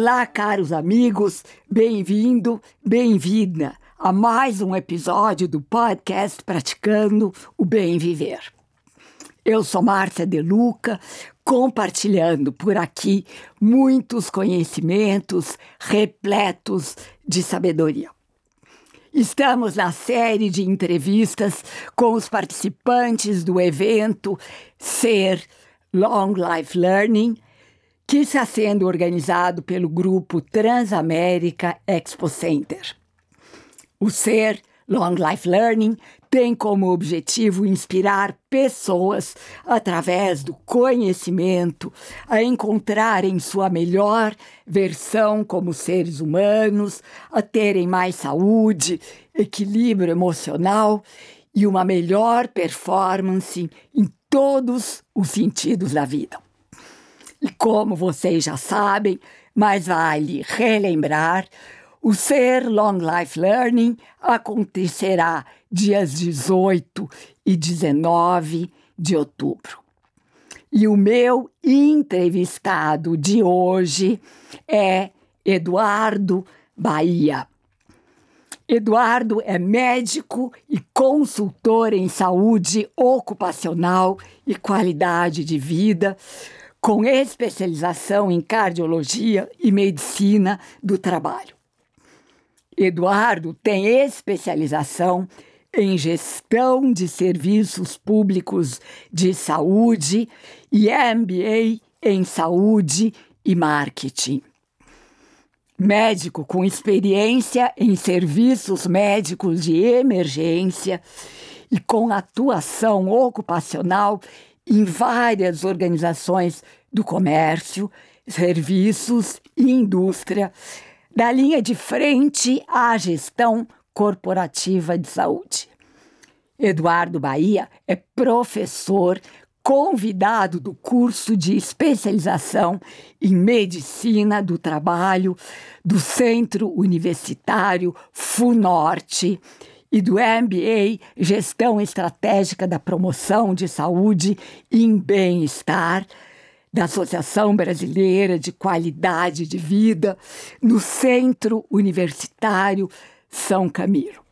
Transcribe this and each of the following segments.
Olá, caros amigos, bem-vindo, bem-vinda a mais um episódio do podcast Praticando o Bem Viver. Eu sou Márcia De Luca, compartilhando por aqui muitos conhecimentos repletos de sabedoria. Estamos na série de entrevistas com os participantes do evento Ser Long Life Learning que está sendo organizado pelo grupo Transamérica Expo Center. O Ser Long Life Learning tem como objetivo inspirar pessoas, através do conhecimento, a encontrarem sua melhor versão como seres humanos, a terem mais saúde, equilíbrio emocional e uma melhor performance em todos os sentidos da vida. E como vocês já sabem, mas vale relembrar, o Ser Long Life Learning acontecerá dias 18 e 19 de outubro. E o meu entrevistado de hoje é Eduardo Bahia. Eduardo é médico e consultor em saúde ocupacional e qualidade de vida com especialização em cardiologia e medicina do trabalho. Eduardo tem especialização em gestão de serviços públicos de saúde e MBA em saúde e marketing. Médico com experiência em serviços médicos de emergência e com atuação ocupacional em várias organizações do comércio, serviços e indústria, da linha de frente à gestão corporativa de saúde. Eduardo Bahia é professor convidado do curso de especialização em medicina do trabalho do Centro Universitário FUNORTE e do MBA Gestão Estratégica da Promoção de Saúde em Bem-Estar, da Associação Brasileira de Qualidade de Vida, no Centro Universitário São Camilo.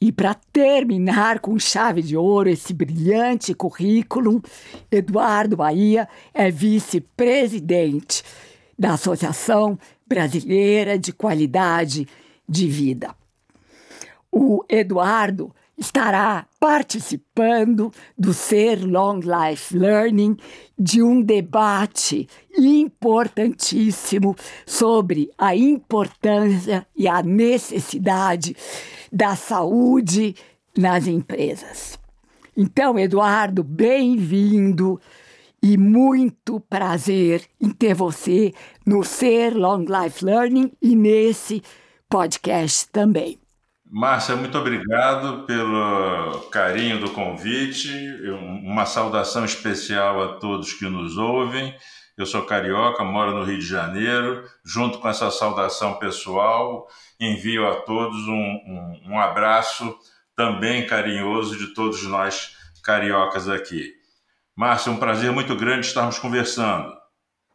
E para terminar com chave de ouro esse brilhante currículo, Eduardo Bahia é vice-presidente da Associação Brasileira de Qualidade de Vida o Eduardo estará participando do Ser Long Life Learning de um debate importantíssimo sobre a importância e a necessidade da saúde nas empresas. Então, Eduardo, bem-vindo e muito prazer em ter você no Ser Long Life Learning e nesse podcast também. Márcia, muito obrigado pelo carinho do convite, uma saudação especial a todos que nos ouvem. Eu sou carioca, moro no Rio de Janeiro. Junto com essa saudação pessoal, envio a todos um, um, um abraço também carinhoso de todos nós cariocas aqui. Márcia, um prazer muito grande estarmos conversando.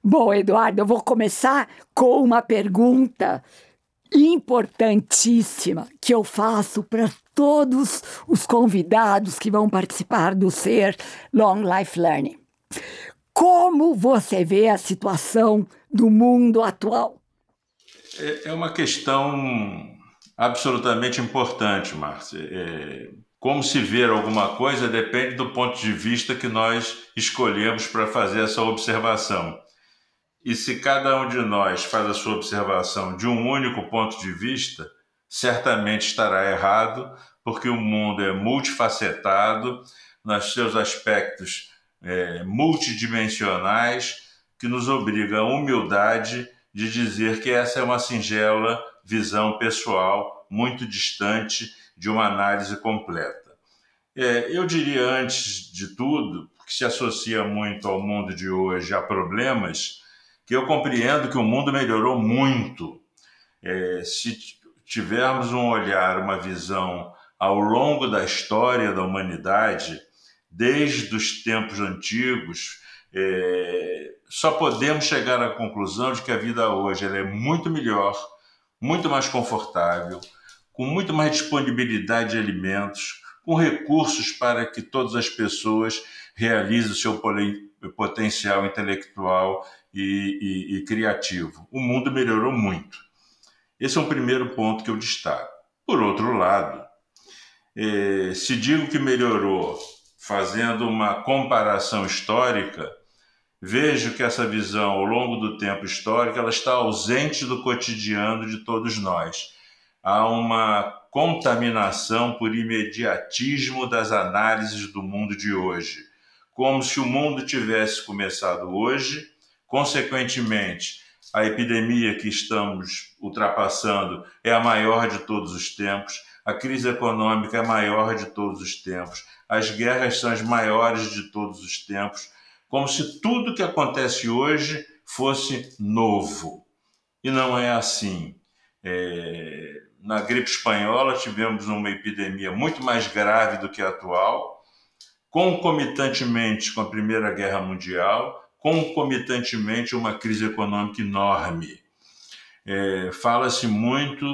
Bom, Eduardo, eu vou começar com uma pergunta importantíssima que eu faço para todos os convidados que vão participar do Ser Long Life Learning. Como você vê a situação do mundo atual? É, é uma questão absolutamente importante, Márcia. É, como se ver alguma coisa depende do ponto de vista que nós escolhemos para fazer essa observação. E se cada um de nós faz a sua observação de um único ponto de vista, certamente estará errado, porque o mundo é multifacetado, nos seus aspectos é, multidimensionais, que nos obriga à humildade de dizer que essa é uma singela visão pessoal, muito distante de uma análise completa. É, eu diria, antes de tudo, que se associa muito ao mundo de hoje a problemas que eu compreendo que o mundo melhorou muito. É, se tivermos um olhar, uma visão ao longo da história da humanidade, desde os tempos antigos, é, só podemos chegar à conclusão de que a vida hoje é muito melhor, muito mais confortável, com muito mais disponibilidade de alimentos, com recursos para que todas as pessoas realizem o seu potencial intelectual e, e, e criativo. O mundo melhorou muito. Esse é um primeiro ponto que eu destaco. Por outro lado, eh, se digo que melhorou fazendo uma comparação histórica, vejo que essa visão ao longo do tempo histórico ela está ausente do cotidiano de todos nós. Há uma contaminação por imediatismo das análises do mundo de hoje, como se o mundo tivesse começado hoje, consequentemente, a epidemia que estamos ultrapassando é a maior de todos os tempos, a crise econômica é a maior de todos os tempos, as guerras são as maiores de todos os tempos. Como se tudo que acontece hoje fosse novo. E não é assim. É... Na gripe espanhola tivemos uma epidemia muito mais grave do que a atual, concomitantemente com a Primeira Guerra Mundial, concomitantemente uma crise econômica enorme. É... Fala-se muito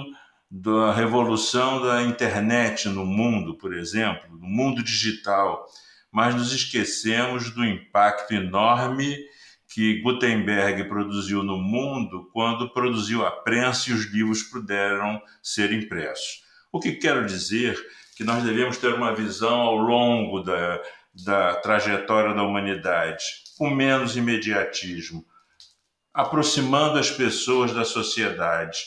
da revolução da internet no mundo, por exemplo, no mundo digital mas nos esquecemos do impacto enorme que Gutenberg produziu no mundo quando produziu a prensa e os livros puderam ser impressos. O que quero dizer que nós devemos ter uma visão ao longo da, da trajetória da humanidade, com menos imediatismo, aproximando as pessoas da sociedade,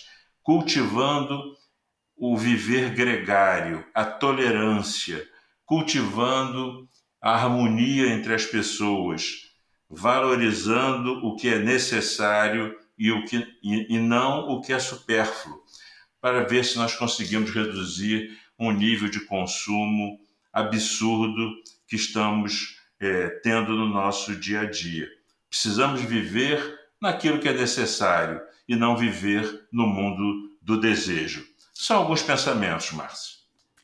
cultivando o viver gregário, a tolerância, cultivando a harmonia entre as pessoas, valorizando o que é necessário e, o que, e, e não o que é supérfluo, para ver se nós conseguimos reduzir um nível de consumo absurdo que estamos é, tendo no nosso dia a dia. Precisamos viver naquilo que é necessário e não viver no mundo do desejo. São alguns pensamentos, Márcio.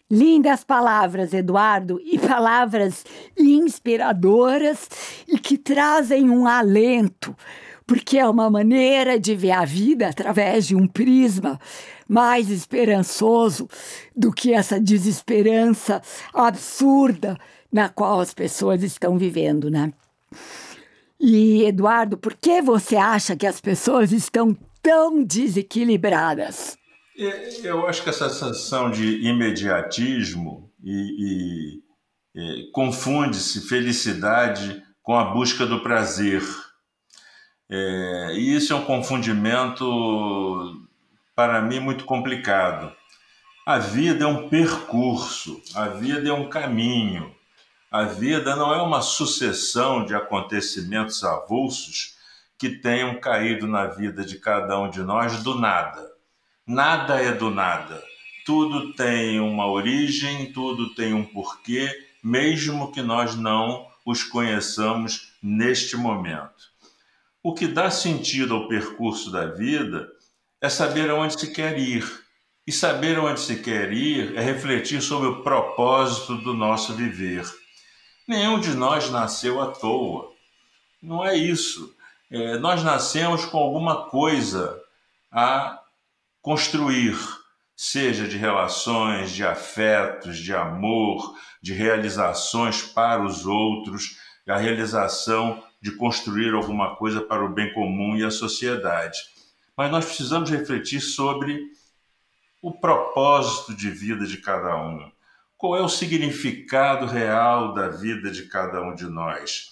Lindas palavras, Eduardo, e palavras inspiradoras e que trazem um alento, porque é uma maneira de ver a vida através de um prisma mais esperançoso do que essa desesperança absurda na qual as pessoas estão vivendo, né? E, Eduardo, por que você acha que as pessoas estão tão desequilibradas? É, eu acho que essa sensação de imediatismo e, e, e confunde-se felicidade com a busca do prazer. É, e isso é um confundimento, para mim, muito complicado. A vida é um percurso, a vida é um caminho. A vida não é uma sucessão de acontecimentos avulsos que tenham caído na vida de cada um de nós do nada. Nada é do nada. Tudo tem uma origem, tudo tem um porquê, mesmo que nós não os conheçamos neste momento. O que dá sentido ao percurso da vida é saber aonde se quer ir. E saber aonde se quer ir é refletir sobre o propósito do nosso viver. Nenhum de nós nasceu à toa. Não é isso. É, nós nascemos com alguma coisa a construir, seja de relações, de afetos, de amor, de realizações para os outros, a realização de construir alguma coisa para o bem comum e a sociedade. Mas nós precisamos refletir sobre o propósito de vida de cada um. Qual é o significado real da vida de cada um de nós?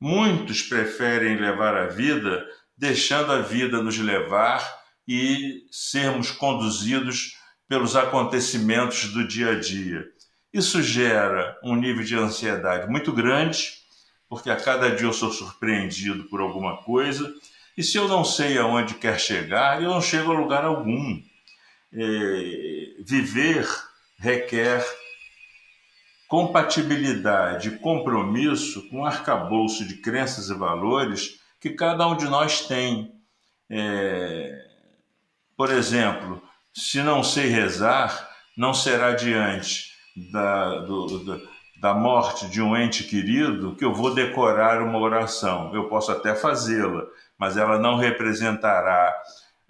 Muitos preferem levar a vida deixando a vida nos levar e sermos conduzidos pelos acontecimentos do dia a dia. Isso gera um nível de ansiedade muito grande, porque a cada dia eu sou surpreendido por alguma coisa, e se eu não sei aonde quer chegar, eu não chego a lugar algum. É, viver requer compatibilidade compromisso com o arcabouço de crenças e valores que cada um de nós tem. É, por exemplo, se não sei rezar, não será diante da, do, da morte de um ente querido que eu vou decorar uma oração. Eu posso até fazê-la, mas ela não representará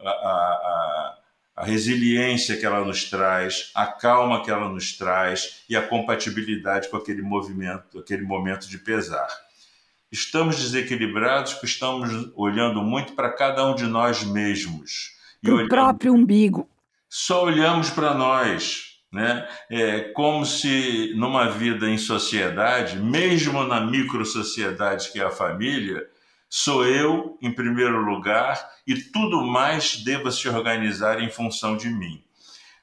a, a, a, resiliência que ela nos traz, a calma que ela nos traz e a compatibilidade com aquele movimento, aquele momento de pesar. Estamos desequilibrados porque estamos olhando muito para cada um de nós mesmos. Para o próprio umbigo. Só olhamos para nós, né? É como se numa vida em sociedade, mesmo na micro-sociedade que é a família, sou eu em primeiro lugar e tudo mais deva se organizar em função de mim.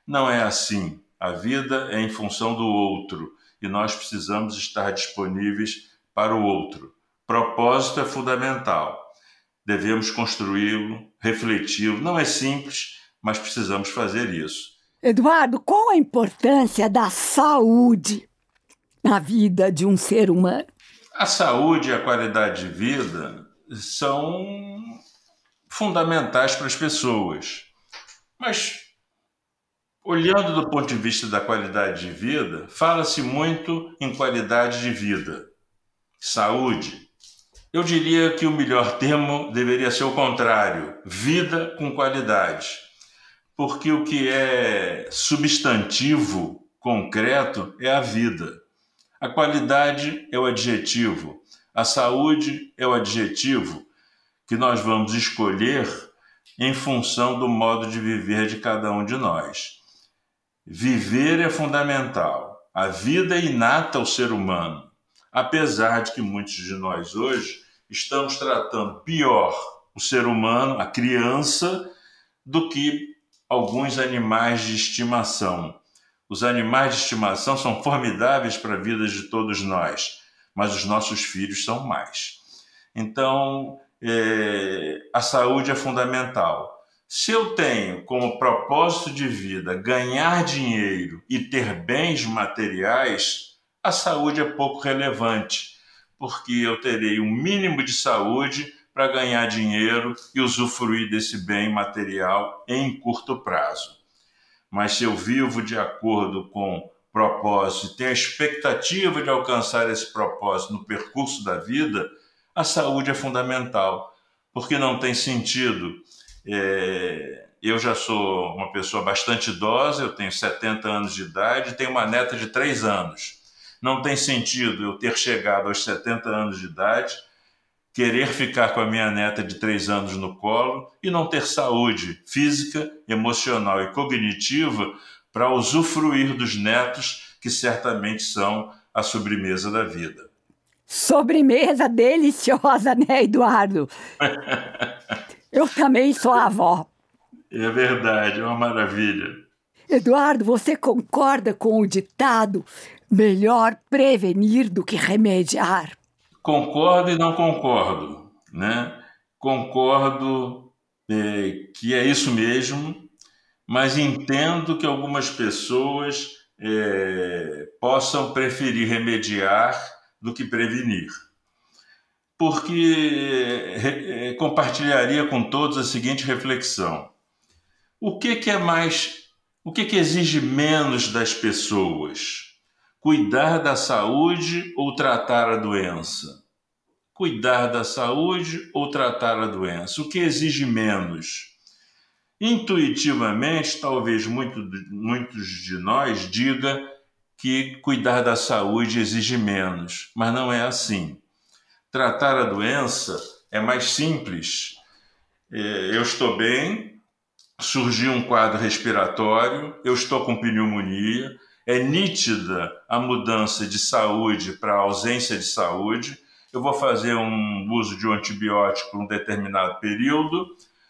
Não é assim. A vida é em função do outro e nós precisamos estar disponíveis para o outro. Propósito é fundamental. Devemos construí-lo, refleti-lo. Não é simples, mas precisamos fazer isso. Eduardo, qual a importância da saúde na vida de um ser humano? A saúde e a qualidade de vida são fundamentais para as pessoas. Mas, olhando do ponto de vista da qualidade de vida, fala-se muito em qualidade de vida, saúde. Eu diria que o melhor termo deveria ser o contrário: vida com qualidade porque o que é substantivo, concreto, é a vida. A qualidade é o adjetivo, a saúde é o adjetivo que nós vamos escolher em função do modo de viver de cada um de nós. Viver é fundamental. A vida é inata ao ser humano, apesar de que muitos de nós hoje estamos tratando pior o ser humano, a criança, do que alguns animais de estimação. Os animais de estimação são formidáveis para a vida de todos nós, mas os nossos filhos são mais. Então, é, a saúde é fundamental. Se eu tenho como propósito de vida ganhar dinheiro e ter bens materiais, a saúde é pouco relevante, porque eu terei um mínimo de saúde para ganhar dinheiro e usufruir desse bem material em curto prazo. Mas se eu vivo de acordo com propósito e tenho a expectativa de alcançar esse propósito no percurso da vida, a saúde é fundamental, porque não tem sentido. É, eu já sou uma pessoa bastante idosa, eu tenho 70 anos de idade, tenho uma neta de 3 anos. Não tem sentido eu ter chegado aos 70 anos de idade querer ficar com a minha neta de três anos no colo e não ter saúde física, emocional e cognitiva para usufruir dos netos, que certamente são a sobremesa da vida. Sobremesa deliciosa, né, Eduardo? Eu também sou avó. É verdade, é uma maravilha. Eduardo, você concorda com o ditado: melhor prevenir do que remediar? Concordo e não concordo, né? Concordo é, que é isso mesmo, mas entendo que algumas pessoas é, possam preferir remediar do que prevenir. Porque é, compartilharia com todos a seguinte reflexão: o que, que é mais, o que, que exige menos das pessoas? Cuidar da saúde ou tratar a doença? Cuidar da saúde ou tratar a doença? O que exige menos? Intuitivamente, talvez muito, muitos de nós diga que cuidar da saúde exige menos, mas não é assim. Tratar a doença é mais simples. É, eu estou bem, surgiu um quadro respiratório, eu estou com pneumonia, é nítida a mudança de saúde para ausência de saúde. Eu vou fazer um uso de um antibiótico um determinado período.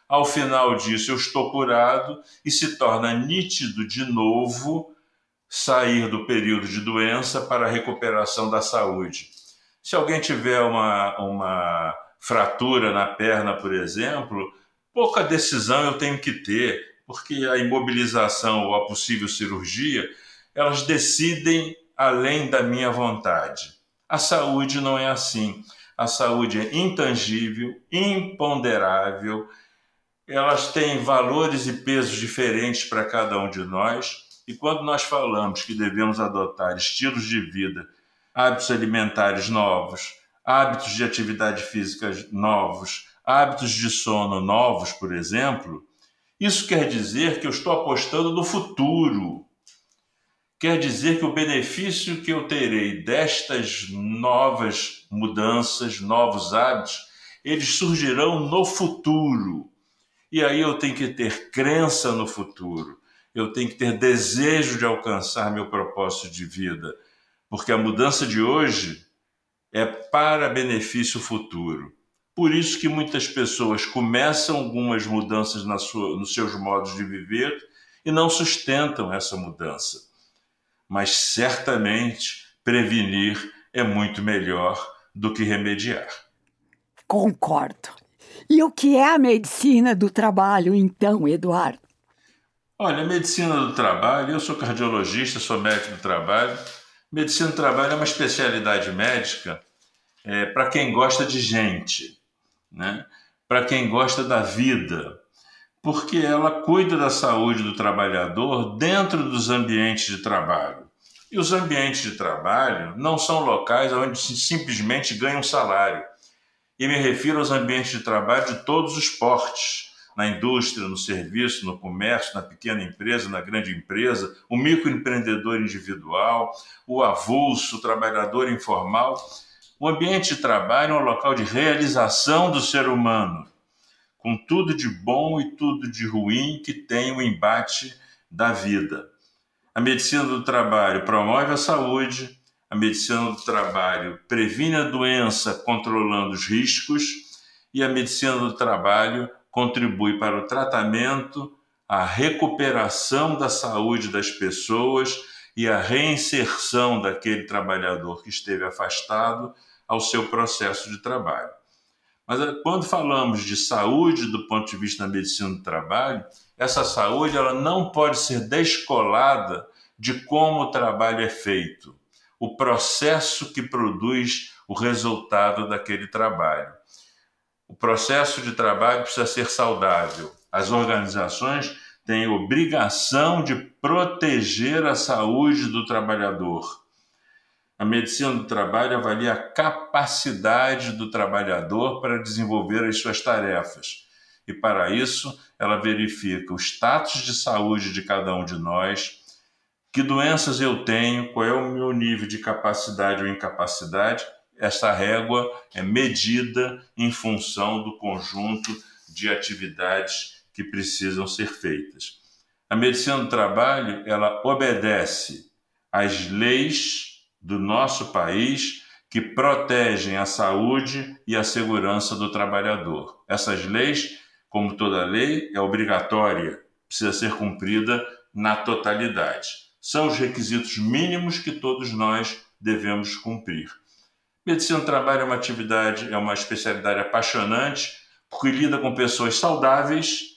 Ao final disso, eu estou curado e se torna nítido de novo sair do período de doença para a recuperação da saúde. Se alguém tiver uma, uma fratura na perna, por exemplo, pouca decisão eu tenho que ter, porque a imobilização ou a possível cirurgia elas decidem além da minha vontade. A saúde não é assim. A saúde é intangível, imponderável, elas têm valores e pesos diferentes para cada um de nós. E quando nós falamos que devemos adotar estilos de vida hábitos alimentares novos, hábitos de atividade física novos, hábitos de sono novos, por exemplo, isso quer dizer que eu estou apostando no futuro. Quer dizer que o benefício que eu terei destas novas mudanças, novos hábitos, eles surgirão no futuro. E aí eu tenho que ter crença no futuro, eu tenho que ter desejo de alcançar meu propósito de vida, porque a mudança de hoje é para benefício futuro. Por isso que muitas pessoas começam algumas mudanças na sua, nos seus modos de viver e não sustentam essa mudança. Mas certamente prevenir é muito melhor do que remediar. Concordo. E o que é a medicina do trabalho, então, Eduardo? Olha, a medicina do trabalho, eu sou cardiologista, sou médico do trabalho. Medicina do trabalho é uma especialidade médica é, para quem gosta de gente né? para quem gosta da vida, porque ela cuida da saúde do trabalhador dentro dos ambientes de trabalho. E os ambientes de trabalho não são locais onde se simplesmente ganha um salário. E me refiro aos ambientes de trabalho de todos os portes, na indústria, no serviço, no comércio, na pequena empresa, na grande empresa, o microempreendedor individual, o avulso, o trabalhador informal o ambiente de trabalho é um local de realização do ser humano, com tudo de bom e tudo de ruim que tem o embate da vida. A medicina do trabalho promove a saúde, a medicina do trabalho previne a doença controlando os riscos e a medicina do trabalho contribui para o tratamento, a recuperação da saúde das pessoas e a reinserção daquele trabalhador que esteve afastado ao seu processo de trabalho. Mas eh, quando falamos de saúde do ponto de vista da medicina do trabalho, essa saúde ela não pode ser descolada de como o trabalho é feito, o processo que produz o resultado daquele trabalho. O processo de trabalho precisa ser saudável. As organizações têm obrigação de proteger a saúde do trabalhador a medicina do trabalho avalia a capacidade do trabalhador para desenvolver as suas tarefas. E para isso, ela verifica o status de saúde de cada um de nós, que doenças eu tenho, qual é o meu nível de capacidade ou incapacidade. Essa régua é medida em função do conjunto de atividades que precisam ser feitas. A medicina do trabalho, ela obedece às leis do nosso país que protegem a saúde e a segurança do trabalhador. Essas leis, como toda lei, é obrigatória, precisa ser cumprida na totalidade. São os requisitos mínimos que todos nós devemos cumprir. Medicina do trabalho é uma atividade, é uma especialidade apaixonante, porque lida com pessoas saudáveis,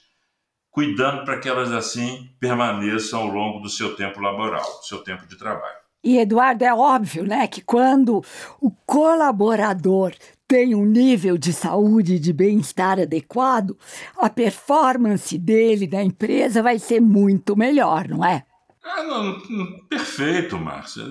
cuidando para que elas assim permaneçam ao longo do seu tempo laboral, do seu tempo de trabalho. E, Eduardo, é óbvio né, que quando o colaborador tem um nível de saúde e de bem-estar adequado, a performance dele da empresa vai ser muito melhor, não é? Ah, não, perfeito, Márcia.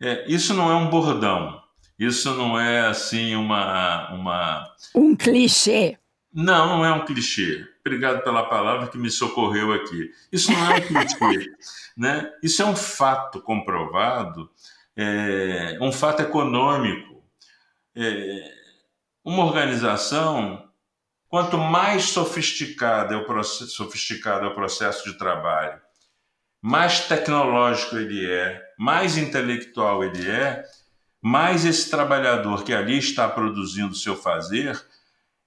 É, isso não é um bordão. Isso não é assim uma, uma. Um clichê. Não, não é um clichê. Obrigado pela palavra que me socorreu aqui. Isso não é um clichê. né? Isso é um fato comprovado, é, um fato econômico. É, uma organização, quanto mais sofisticado é, o processo, sofisticado é o processo de trabalho, mais tecnológico ele é, mais intelectual ele é, mais esse trabalhador que ali está produzindo seu fazer,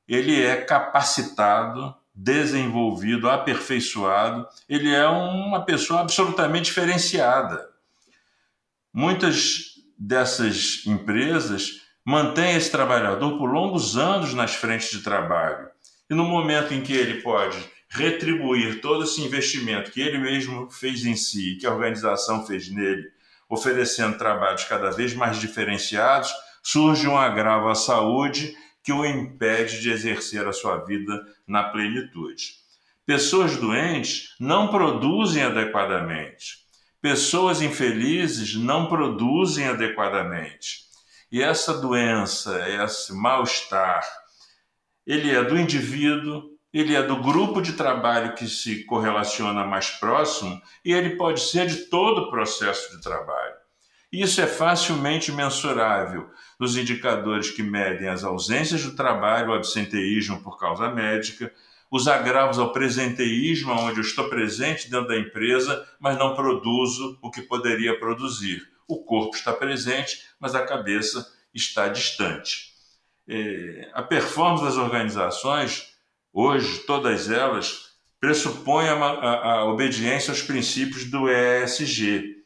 ele é capacitado desenvolvido, aperfeiçoado, ele é uma pessoa absolutamente diferenciada. Muitas dessas empresas mantêm esse trabalhador por longos anos nas frentes de trabalho. E no momento em que ele pode retribuir todo esse investimento que ele mesmo fez em si, que a organização fez nele, oferecendo trabalhos cada vez mais diferenciados, surge um agravo à saúde que o impede de exercer a sua vida na plenitude. Pessoas doentes não produzem adequadamente. Pessoas infelizes não produzem adequadamente. E essa doença, esse mal-estar, ele é do indivíduo, ele é do grupo de trabalho que se correlaciona mais próximo e ele pode ser de todo o processo de trabalho. Isso é facilmente mensurável nos indicadores que medem as ausências do trabalho, o absenteísmo por causa médica, os agravos ao presenteísmo, onde eu estou presente dentro da empresa, mas não produzo o que poderia produzir. O corpo está presente, mas a cabeça está distante. É, a performance das organizações hoje, todas elas, pressupõem a, a, a obediência aos princípios do ESG.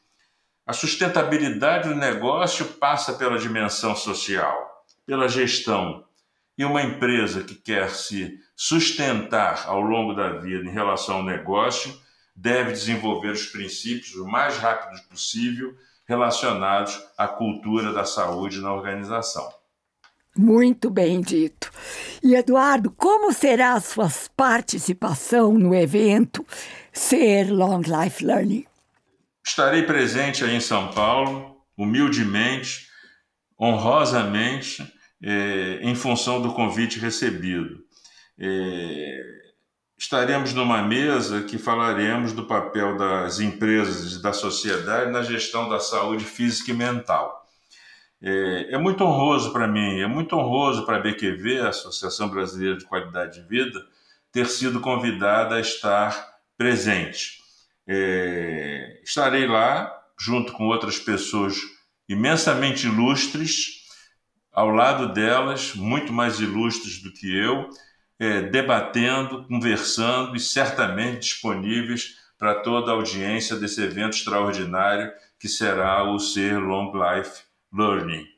A sustentabilidade do negócio passa pela dimensão social, pela gestão. E uma empresa que quer se sustentar ao longo da vida em relação ao negócio deve desenvolver os princípios o mais rápido possível relacionados à cultura da saúde na organização. Muito bem dito. E Eduardo, como será a sua participação no evento Ser Long Life Learning? Estarei presente aí em São Paulo, humildemente, honrosamente, eh, em função do convite recebido. Eh, estaremos numa mesa que falaremos do papel das empresas e da sociedade na gestão da saúde física e mental. É, é muito honroso para mim, é muito honroso para a BQV, a Associação Brasileira de Qualidade de Vida, ter sido convidada a estar presente. É, estarei lá, junto com outras pessoas imensamente ilustres, ao lado delas, muito mais ilustres do que eu, é, debatendo, conversando e certamente disponíveis para toda a audiência desse evento extraordinário que será o Ser Long Life learning.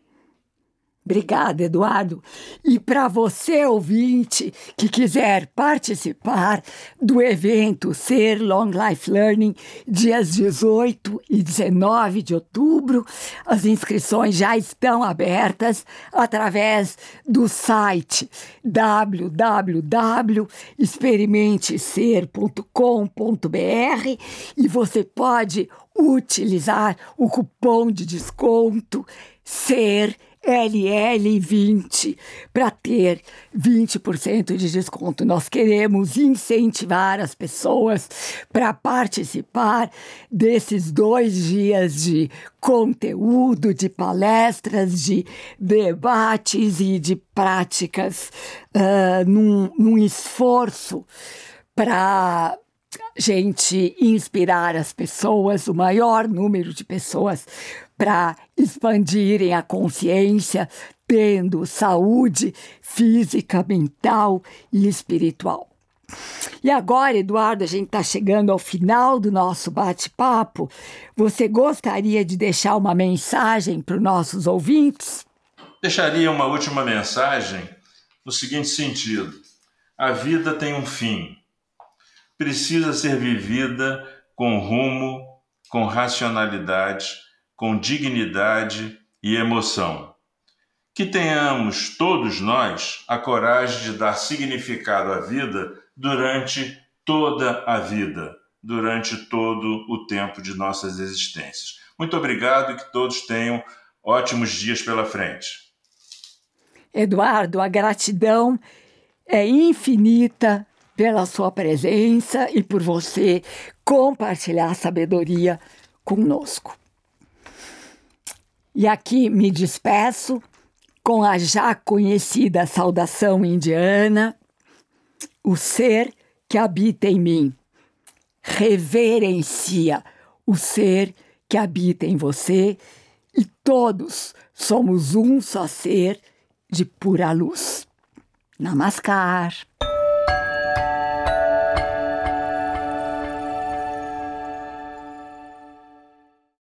Obrigada, Eduardo. E para você, ouvinte, que quiser participar do evento Ser Long Life Learning, dias 18 e 19 de outubro, as inscrições já estão abertas através do site www.experimentecer.com.br e você pode utilizar o cupom de desconto SER LL20 para ter 20% de desconto. Nós queremos incentivar as pessoas para participar desses dois dias de conteúdo, de palestras, de debates e de práticas uh, num, num esforço para gente inspirar as pessoas, o maior número de pessoas, para expandirem a consciência, tendo saúde física, mental e espiritual. E agora, Eduardo, a gente está chegando ao final do nosso bate-papo. Você gostaria de deixar uma mensagem para os nossos ouvintes? Deixaria uma última mensagem no seguinte sentido: a vida tem um fim precisa ser vivida com rumo, com racionalidade, com dignidade e emoção. Que tenhamos todos nós a coragem de dar significado à vida durante toda a vida, durante todo o tempo de nossas existências. Muito obrigado e que todos tenham ótimos dias pela frente. Eduardo, a gratidão é infinita pela sua presença e por você compartilhar sabedoria conosco. E aqui me despeço com a já conhecida saudação indiana: o ser que habita em mim reverencia o ser que habita em você e todos somos um só ser de pura luz. Namaskar.